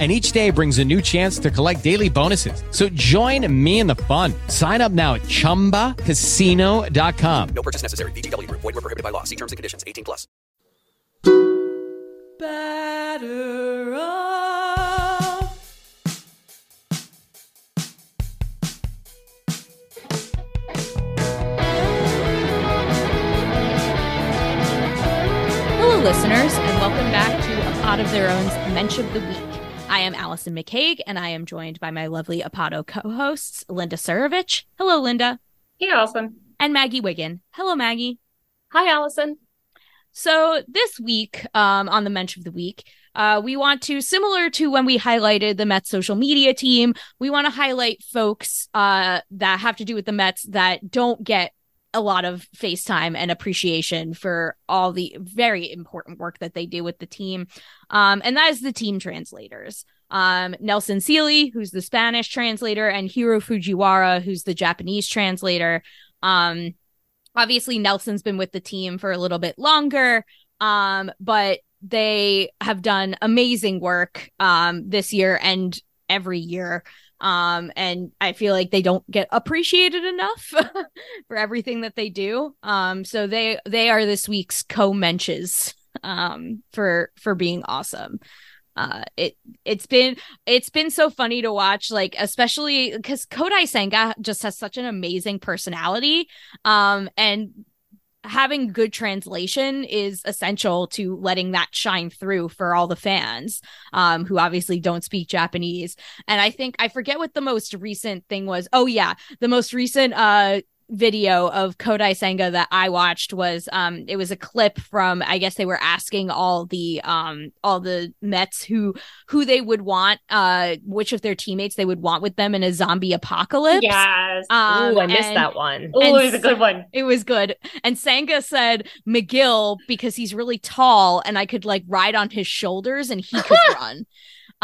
and each day brings a new chance to collect daily bonuses. So join me in the fun. Sign up now at ChumbaCasino.com. No purchase necessary. VGW. Void were prohibited by law. See terms and conditions. 18 plus. Better off. Hello, listeners, and welcome back to A Pod of Their Own's Mensch of the Week. I am Allison McCague, and I am joined by my lovely Apato co-hosts, Linda Surovich. Hello, Linda. Hey, Allison. And Maggie Wiggin. Hello, Maggie. Hi, Allison. So this week, um, on the Mensch of the Week, uh, we want to, similar to when we highlighted the Mets social media team, we want to highlight folks uh, that have to do with the Mets that don't get a lot of FaceTime and appreciation for all the very important work that they do with the team. Um, and that is the team translators. Um, Nelson Seely, who's the Spanish translator, and Hiro Fujiwara, who's the Japanese translator. Um, obviously, Nelson's been with the team for a little bit longer, um, but they have done amazing work um, this year and every year um and i feel like they don't get appreciated enough for everything that they do. Um so they they are this week's co-mensches um for for being awesome. Uh it it's been it's been so funny to watch like especially because kodai senga just has such an amazing personality. Um and having good translation is essential to letting that shine through for all the fans um, who obviously don't speak Japanese. And I think I forget what the most recent thing was. Oh yeah, the most recent uh video of Kodai Senga that I watched was um it was a clip from I guess they were asking all the um all the Mets who who they would want uh which of their teammates they would want with them in a zombie apocalypse. Yes. Um, Ooh, I missed and, that one. Oh, it was a good one. It was good. And Senga said Megill because he's really tall and I could like ride on his shoulders and he could run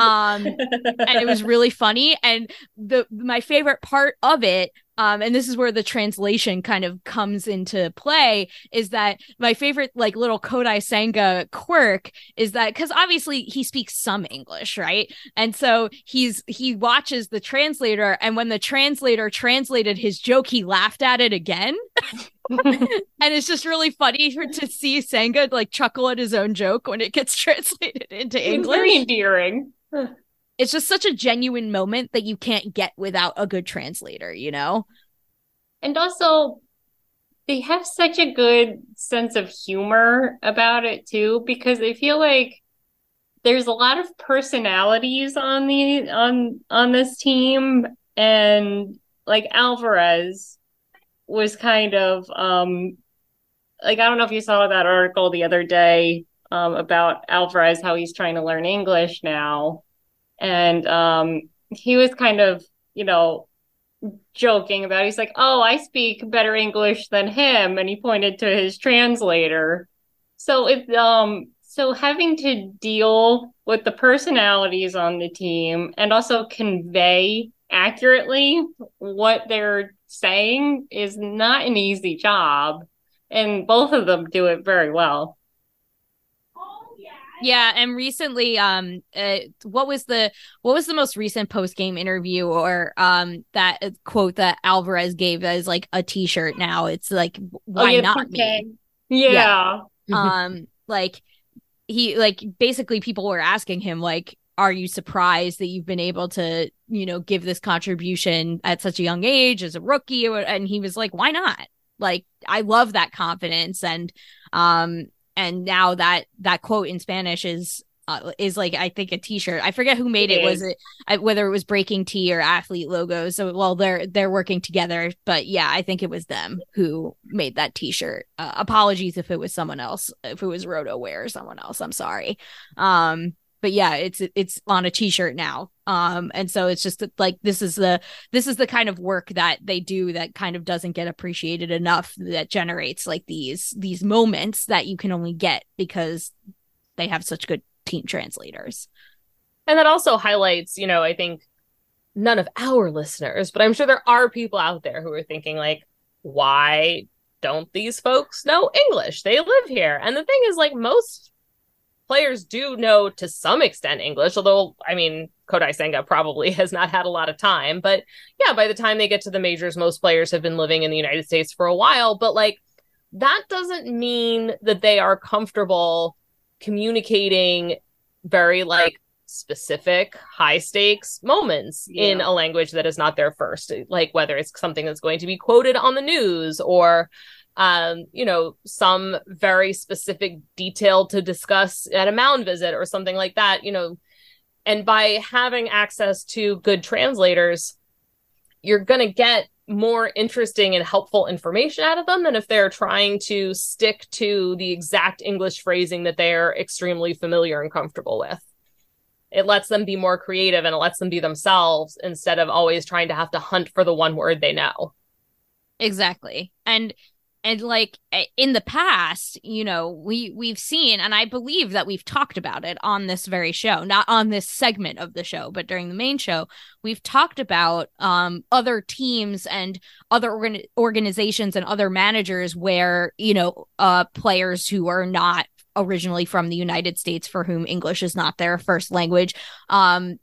um and it was really funny. And the my favorite part of it um and this is where the translation kind of comes into play is that my favorite like little kodai senga quirk is that because obviously he speaks some english right? And so he's he watches the translator and when the translator translated his joke he laughed at it again. And it's just really funny for, to see Senga like chuckle at his own joke when it gets translated into English. Very endearing it's just such a genuine moment that you can't get without a good translator, you know? And also, they have such a good sense of humor about it too, because I feel like there's a lot of personalities on the on on this team and like Alvarez was kind of um like I don't know if you saw that article the other day um about Alvarez how he's trying to learn English now. And um he was kind of you know joking about it. he's like oh I speak better English than him and he pointed to his translator. So it's um so having to deal with the personalities on the team and also convey accurately what they're saying is not an easy job and both of them do it very well yeah, and recently, um, uh, what was the what was the most recent post game interview or um that uh, quote that Alvarez gave as like a T-shirt? Now it's like, why oh, yeah, not me? Yeah. yeah. um, like he like basically people were asking him like, are you surprised that you've been able to you know give this contribution at such a young age as a rookie? And he was like, why not? Like, I love that confidence and um and now that that quote in Spanish is uh, is like I think a T-shirt. I forget who made it. it was it whether it was BreakingT or Athlete Logos? So well, they're they're working together. But yeah, I think it was them who made that T-shirt. Uh, apologies if it was someone else. If it was RotoWear or someone else, I'm sorry. Um, but yeah it's it's on a t-shirt now um and so it's just like this is the this is the kind of work that they do that kind of doesn't get appreciated enough that generates like these these moments that you can only get because they have such good team translators. And that also highlights you know i think none of our listeners but i'm sure there are people out there who are thinking like why don't these folks know english? They live here. And the thing is like most players do know to some extent English, although, I mean, Kodai Senga probably has not had a lot of time. But yeah, by the time they get to the majors, most players have been living in the United States for a while. But like, that doesn't mean that they are comfortable communicating very like specific high stakes moments yeah. in a language that is not their first like whether it's something that's going to be quoted on the news or um, you know, some very specific detail to discuss at a mound visit or something like that, you know. And by having access to good translators, you're going to get more interesting and helpful information out of them than if they're trying to stick to the exact English phrasing that they're extremely familiar and comfortable with. It lets them be more creative and it lets them be themselves instead of always trying to have to hunt for the one word they know. Exactly. And and like in the past you know we we've seen and i believe that we've talked about it on this very show not on this segment of the show but during the main show we've talked about um other teams and other organ- organizations and other managers where you know uh players who are not originally from the united states for whom english is not their first language um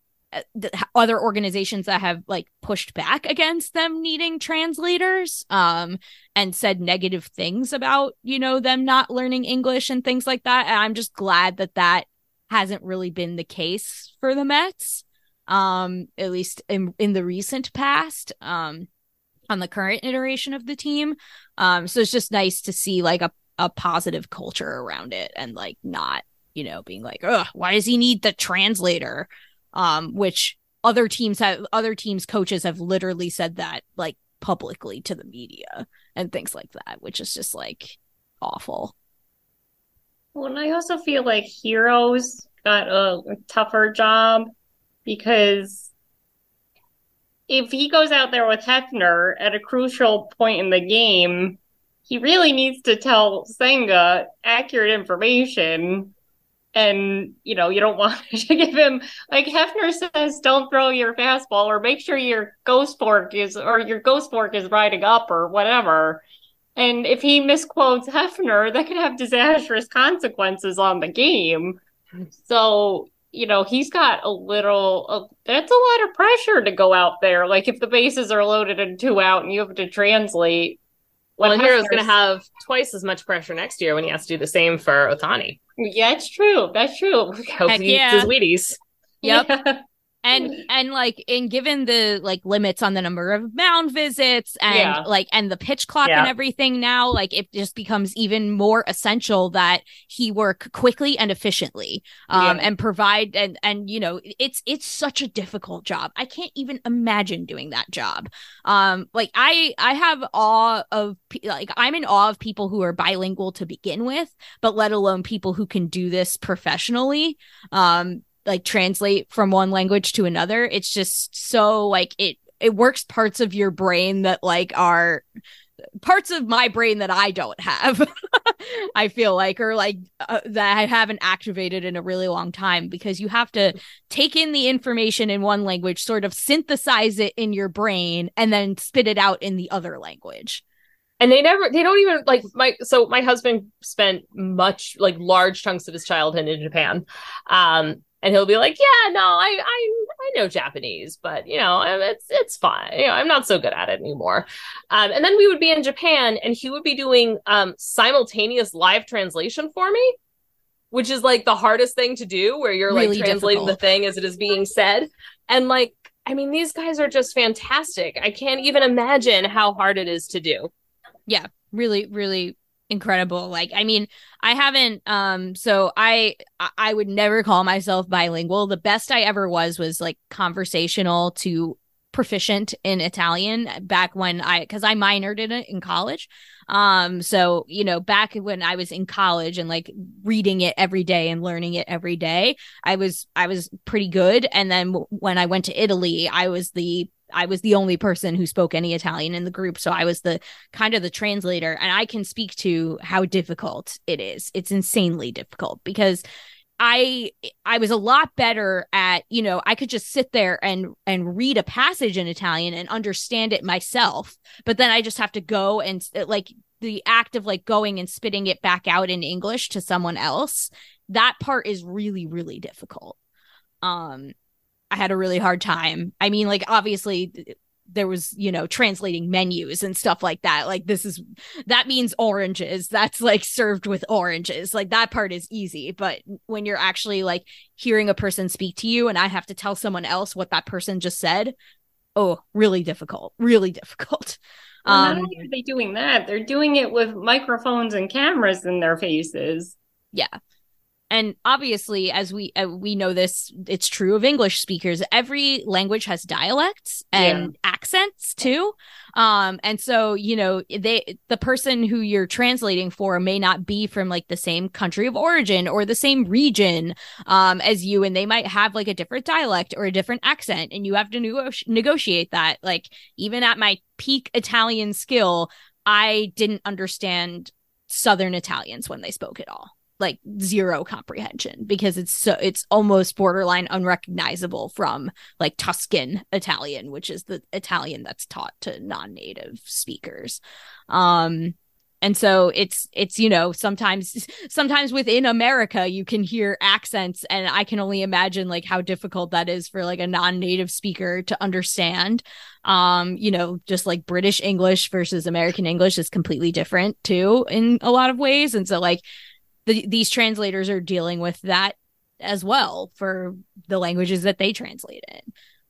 other organizations that have like pushed back against them needing translators um and said negative things about you know them not learning english and things like that. And i'm just glad that that hasn't really been the case for the mets um at least in in the recent past um on the current iteration of the team. Um so it's just nice to see like a a positive culture around it and like not you know being like oh why does he need the translator um, which other teams have other teams coaches have literally said that like publicly to the media and things like that, which is just like awful. Well, and I also feel like Hiro's got a, tougher job because if he goes out there with Hefner at a crucial point in the game, he really needs to tell Senga accurate information and you know you don't want to give him like Hefner says don't throw your fastball or make sure your ghost fork is or your ghost fork is riding up or whatever. And if he misquotes Hefner that can have disastrous consequences on the game. So you know he's got a little that's a lot of pressure to go out there. Like if the bases are loaded and two out and you have to translate well, and Hiro's going to have twice as much pressure next year when he has to do the same for Ohtani. Yeah, it's true. That's true. Hope he yeah. eats his Wheaties. Yep. Yeah. and and like in given the like limits on the number of mound visits and Yeah. like and the pitch clock Yeah. and everything now like it just becomes even more essential that he work quickly and efficiently um Yeah. and provide and and you know it's it's such a difficult job i can't even imagine doing that job um like i i have awe of like i'm in awe of people who are bilingual to begin with but let alone people who can do this professionally um like translate from one language to another it's just so like it it works parts of your brain that like are parts of my brain that I don't have. I feel like or like uh, that I haven't activated in a really long time because you have to take in the information in one language, sort of synthesize it in your brain and then spit it out in the other language. and they never they don't even like my so my husband spent much like large chunks of his childhood in japan um and he'll be like yeah no i i i know japanese but you know it's it's fine. You know i'm not so good at it anymore. Um and then we would be in japan and he would be doing um simultaneous live translation for me which is like the hardest thing to do where you're Really like translating difficult. the thing as it is being said. And like i mean these guys are just fantastic. I can't even imagine how hard it is to do. Yeah really really incredible. Like i mean i haven't um so i I- would never call myself bilingual. The best i ever was was like conversational to proficient in italian back when i because i minored in it in college. Um so you know back when i was in college and like reading it every day and learning it every day i was i was pretty good. And then when i went to italy i was the I was the only person who spoke any Italian in the group. So I was the kind of the translator. And I can speak to how difficult it is. It's insanely difficult because I I was a lot better at, you know, I could just sit there and and read a passage in Italian and understand it myself. But then I just have to go and like the act of like going and spitting it back out in English to someone else. That part is really really difficult. Um I had a really hard time. I mean, like obviously there was, you know, translating menus and stuff like that. Like this is that means oranges. That's like served with oranges. Like that part is easy, but when you're actually like hearing a person speak to you and I have to tell someone else what that person just said, oh, really difficult. Really difficult. Well, not Um only are they doing that, they're doing it with microphones and cameras in their faces. yeah and obviously as we uh, we know this it's true of english speakers. Every language has dialects and accents too. Um and so you know they the person who you're translating for may not be from like the same country of origin or the same region um as you and they might have like a different dialect or a different accent and you have to nego- negotiate that. Like even at my peak italian skill i didn't understand southern italians when they spoke at all like zero comprehension because it's so it's almost borderline unrecognizable from like Tuscan Italian, which is the Italian that's taught to non-native speakers. Um and so it's it's you know sometimes sometimes within America you can hear accents and I can only imagine like how difficult that is for like a non-native speaker to understand. Um you know just like British English versus American English is completely different too in a lot of ways and so like the, these translators are dealing with that as well for the languages that they translate in.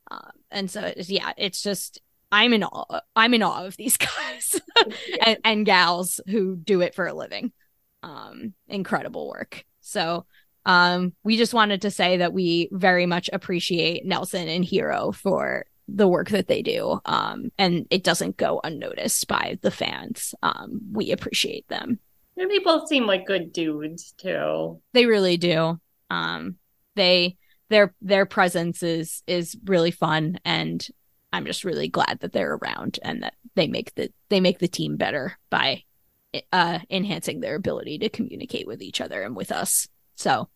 Um, and so, it's, yeah, it's just I'm in awe. I'm in awe of these guys and, and gals who do it for a living. Um, incredible work. So, um, we just wanted to say that we very much appreciate Nelson and Hiro for the work that they do. Um, and it doesn't go unnoticed by the fans. Um, we appreciate them. And they both seem like good dudes too. They really do. Um, they their their presence is is really fun, and I'm just really glad that they're around and that they make the they make the team better by uh enhancing their ability to communicate with each other and with us. So,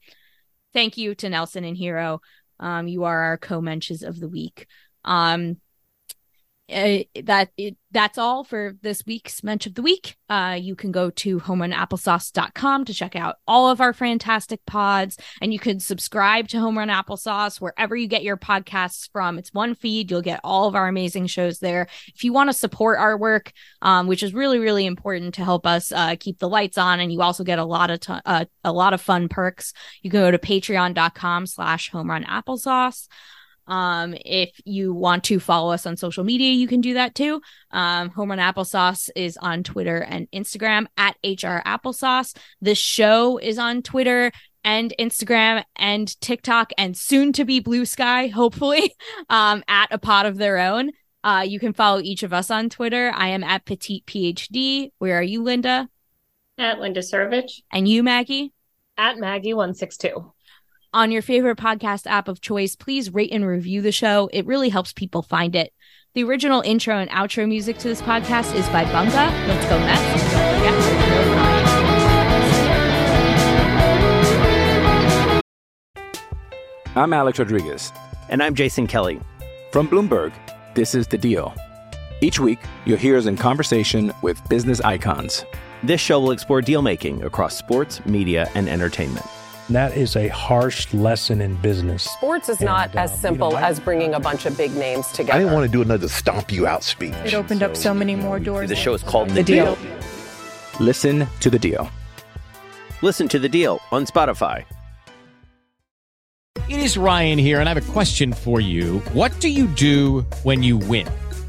thank you to Nelson and Hiro. Um, you are our co-mensches of the week. Um, uh, that it, that's all for this week's mensch of the week. Uh you can go to homerunapplesauce.com to check out all of our fantastic pods. And you can subscribe to home run applesauce wherever you get your podcasts from. It's one feed. You'll get all of our amazing shows there. If you want to support our work um which is really really important to help us uh keep the lights on and you also get a lot of uh, a lot of fun perks you can go to patreon.com slash home run applesauce Um, if you want to follow us on social media, you can do that too. Um, Home Run Applesauce is on Twitter and Instagram at HR Applesauce. The show is on Twitter and Instagram and TikTok and soon to be Blue Sky, hopefully, um, at a pod of their own. Uh, you can follow each of us on Twitter. I am at Petite PhD. Where are you, Linda? At Linda Surovich. And you, Maggie? At Maggie162. On your favorite podcast app of choice, please rate and review the show. It really helps people find it. The original intro and outro music to this podcast is by Bunga. Let's go Mets. And don't forget to go Ryan. I'm Alex Rodriguez. And I'm Jason Kelly. From Bloomberg, this is The Deal. Each week, you'll hear us in conversation with business icons. This show will explore deal making across sports, media, and entertainment. That is a harsh lesson in business. Sports is not And, uh, as simple you know, I- as bringing a bunch of big names together. I didn't want to do another stomp you out speech. It opened up so many more doors. The show is called The, The Deal. Listen to The Deal. Listen to The Deal on Spotify. It is Ryan here, and I have a question for you. What do you do when you win?